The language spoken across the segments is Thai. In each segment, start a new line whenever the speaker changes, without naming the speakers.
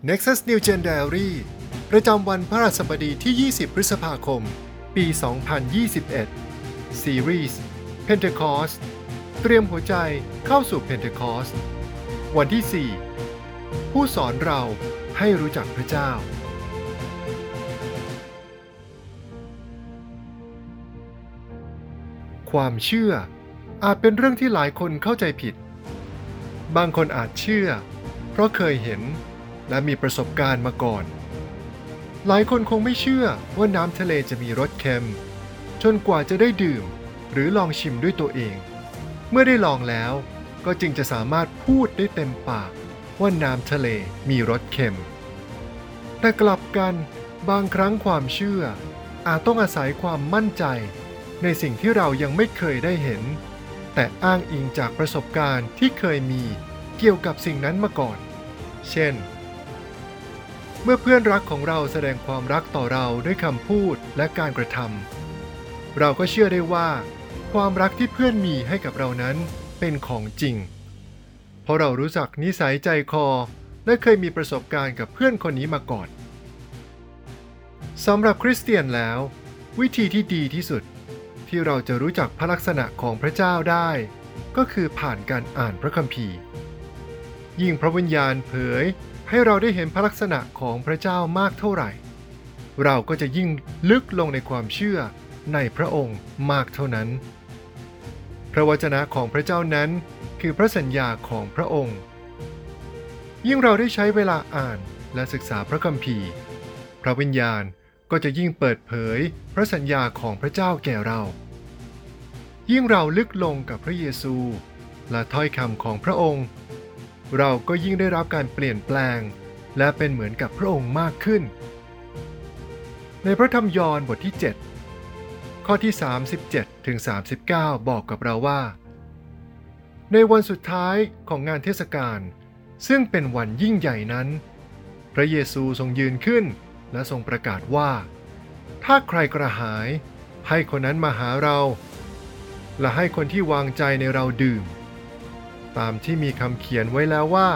Nexus New Gen Diary ประจำวันพระราชบดีที่ 20 พฤษภาคม ปี 2021 Series Pentecost เตรียมหัวใจเข้าสู่ Pentecost วันที่ 4 ผู้สอนเราให้รู้จักพระเจ้า ความเชื่ออาจเป็นเรื่องที่หลายคนเข้าใจผิด บางคนอาจเชื่อ เพราะเคยเห็น และมีประสบการณ์มาก่อน หลายคนคงไม่เชื่อว่าน้ำทะเลจะมีรสเค็ม จนกว่าจะได้ดื่ม หรือลองชิมด้วยตัวเอง เมื่อได้ลองแล้วก็จึงจะสามารถพูดได้เต็มปากว่าน้ำทะเลมีรสเค็ม แต่กลับกันบางครั้งความเชื่อ อาจต้องอาศัยความมั่นใจ ในสิ่งที่เรายังไม่เคยได้เห็น แต่อ้างอิงจากประสบการณ์ที่เคยมีเกี่ยวกับสิ่งนั้นมาก่อน เช่น เมื่อเพื่อนรักของเราแสดงความรักต่อเราด้วยคำพูดและการกระทำเราก็เชื่อได้ว่า ความรักที่เพื่อนมีให้กับเรานั้นเป็นของจริง เพราะเรารู้จักนิสัยใจคอ และเคยมีประสบการณ์กับเพื่อนคนนี้มาก่อนสำหรับคริสเตียนแล้ว วิธีที่ดีที่สุด ที่เราจะรู้จักพระลักษณะของพระเจ้าได้ ก็คือผ่านการอ่านพระคัมภีร์ ยิ่งพระวิญญาณเผย ให้เราได้เห็นพระลักษณะของพระเจ้ามากเท่าไหร่ เราก็จะยิ่งลึกลงในความเชื่อในพระองค์มากเท่านั้น พระวจนะของพระเจ้านั้นคือพระสัญญาของพระองค์ ยิ่งเราได้ใช้เวลาอ่านและศึกษาพระคัมภีร์ พระวิญญาณก็จะยิ่งเปิดเผยพระสัญญาของพระเจ้าแก่เรา ยิ่งเราลึกลงกับพระเยซู และถ้อยคำของพระองค์ เราก็ยิ่งได้รับการเปลี่ยนแปลง และเป็นเหมือนกับพระองค์มากขึ้น ในพระธรรมยอห์นบทที่ 7 ข้อที่ 37ถึง39 บอกกับเราว่า ในวันสุดท้ายของงานเทศกาลซึ่งเป็นวันยิ่งใหญ่นั้น พระเยซูทรงยืนขึ้นและทรงประกาศว่า ถ้าใครกระหาย ให้คนนั้นมาหาเรา และให้คนที่วางใจในเราดื่ม ตามที่มีคำเขียนไว้แล้วว่า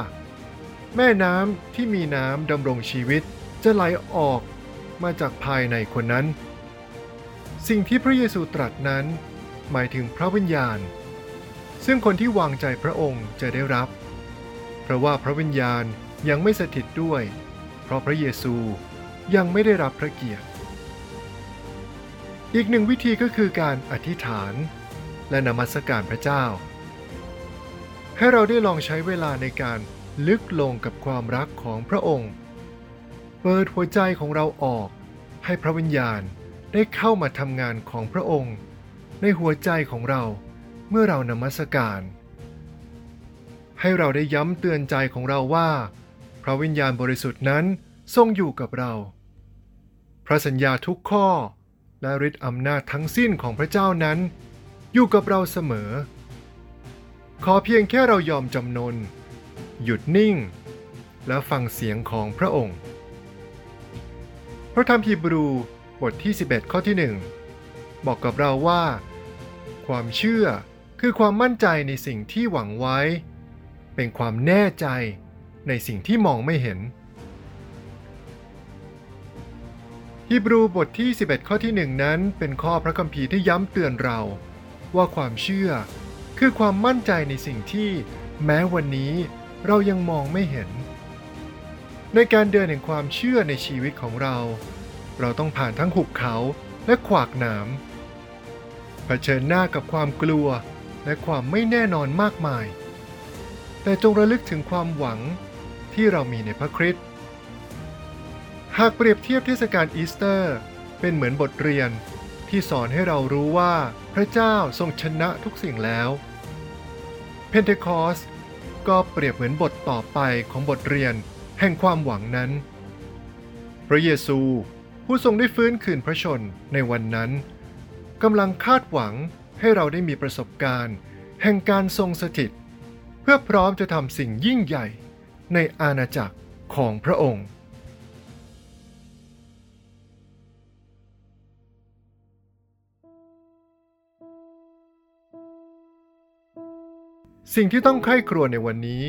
แม่น้ำที่มีน้ำดำรงชีวิตจะไหลออกมาจากภายในคนนั้น สิ่งที่พระเยซูตรัสนั้น หมายถึงพระวิญญาณ ซึ่งคนที่วางใจพระองค์จะได้รับ เพราะว่าพระวิญญาณยังไม่สถิตด้วย เพราะพระเยซูยังไม่ได้รับพระเกียรติ อีกหนึ่งวิธีก็คือการอธิษฐาน และนมัสการพระเจ้า ให้เราได้ลองใช้เวลาในการลึกลงกับความรักของพระองค์ เปิดหัวใจของเราออก ให้พระวิญญาณได้เข้ามาทำงานของพระองค์ ในหัวใจของเราเมื่อเรานมัสการ ให้เราได้ย้ำเตือนใจของเราว่า พระวิญญาณบริสุทธิ์นั้นทรงอยู่กับเรา พระสัญญาทุกข้อและฤทธิอำนาจทั้งสิ้นของพระเจ้านั้น อยู่กับเราเสมอ ขอเพียงแค่เรายอมจำนน หยุดนิ่ง และฟังเสียงของพระองค์ พระธรรมฮีบรูบทที่ 11 ข้อที่ 1 บอกกับเราว่า ความเชื่อคือความมั่นใจในสิ่งที่หวังไว้ เป็นความแน่ใจในสิ่งที่มองไม่เห็นฮีบรูบทที่ 11 ข้อที่ 1 นั้นเป็นข้อพระคัมภีร์ที่ย้ำเตือนเรา ว่าความเชื่อ คือความมั่นใจในสิ่งที่แม้วันนี้เรายังมองไม่เห็น ในการเดินแห่งความเชื่อในชีวิตของเรา เราต้องผ่านทั้งหุบเขาและขวากหนามเผชิญหน้ากับความกลัวและความไม่แน่นอนมากมาย แต่จงระลึกถึงความหวังที่เรามีในพระคริสต์หากเปรียบเทียบเทศกาลอีสเตอร์ เป็นเหมือนบทเรียนที่สอนให้เรารู้ว่าพระเจ้าทรงชนะทุกสิ่งแล้ว เพนเทคอสก็เปรียบเหมือนบทต่อไปของบทเรียนแห่งความหวังนั้น พระเยซูผู้ทรงได้ฟื้นคืนพระชนในวันนั้นกำลังคาดหวังให้เราได้มีประสบการณ์ แห่งการทรงสถิต เพื่อพร้อมจะทำสิ่งยิ่งใหญ่ในอาณาจักรของพระองค์ สิ่งที่ต้องใคร่ครวญในวันนี้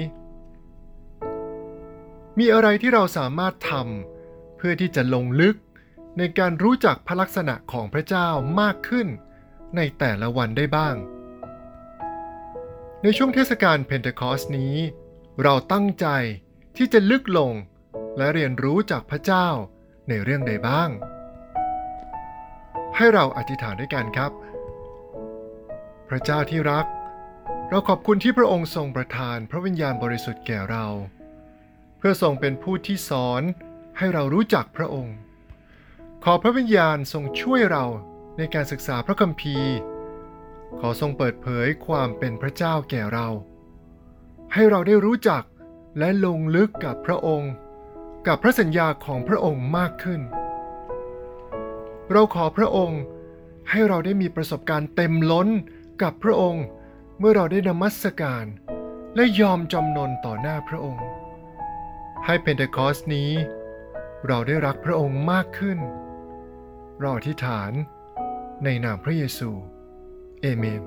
มีอะไรที่เราสามารถทำเพื่อที่จะลงลึกในการรู้จักพระลักษณะของพระเจ้ามากขึ้นในแต่ละวันได้บ้าง ในช่วงเทศกาลเพนเทคอสนี้ เราตั้งใจที่จะลึกลงและเรียนรู้จากพระเจ้าในเรื่องใดบ้าง ให้เราอธิษฐานด้วยกันครับ พระเจ้าที่รัก เราขอบคุณที่พระองค์ทรงประทานพระวิญญาณบริสุทธิ์แก่เรา เพื่อทรงเป็นผู้ที่สอนให้เรารู้จักพระองค์ ขอพระวิญญาณทรงช่วยเราในการศึกษาพระคัมภีร์ ขอทรงเปิดเผยความเป็นพระเจ้าแก่เรา ให้เราได้รู้จักและลงลึกกับพระองค์ กับพระสัญญาของพระองค์มากขึ้น เราขอพระองค์ให้เราได้มีประสบการณ์เต็มล้นกับพระองค์ เมื่อเราได้นมัสการและยอมจำนนต่อหน้าพระองค์ ให้เพนเทคอสนี้ เราได้รักพระองค์มากขึ้น เราอธิษฐานในนามพระเยซู เอเมน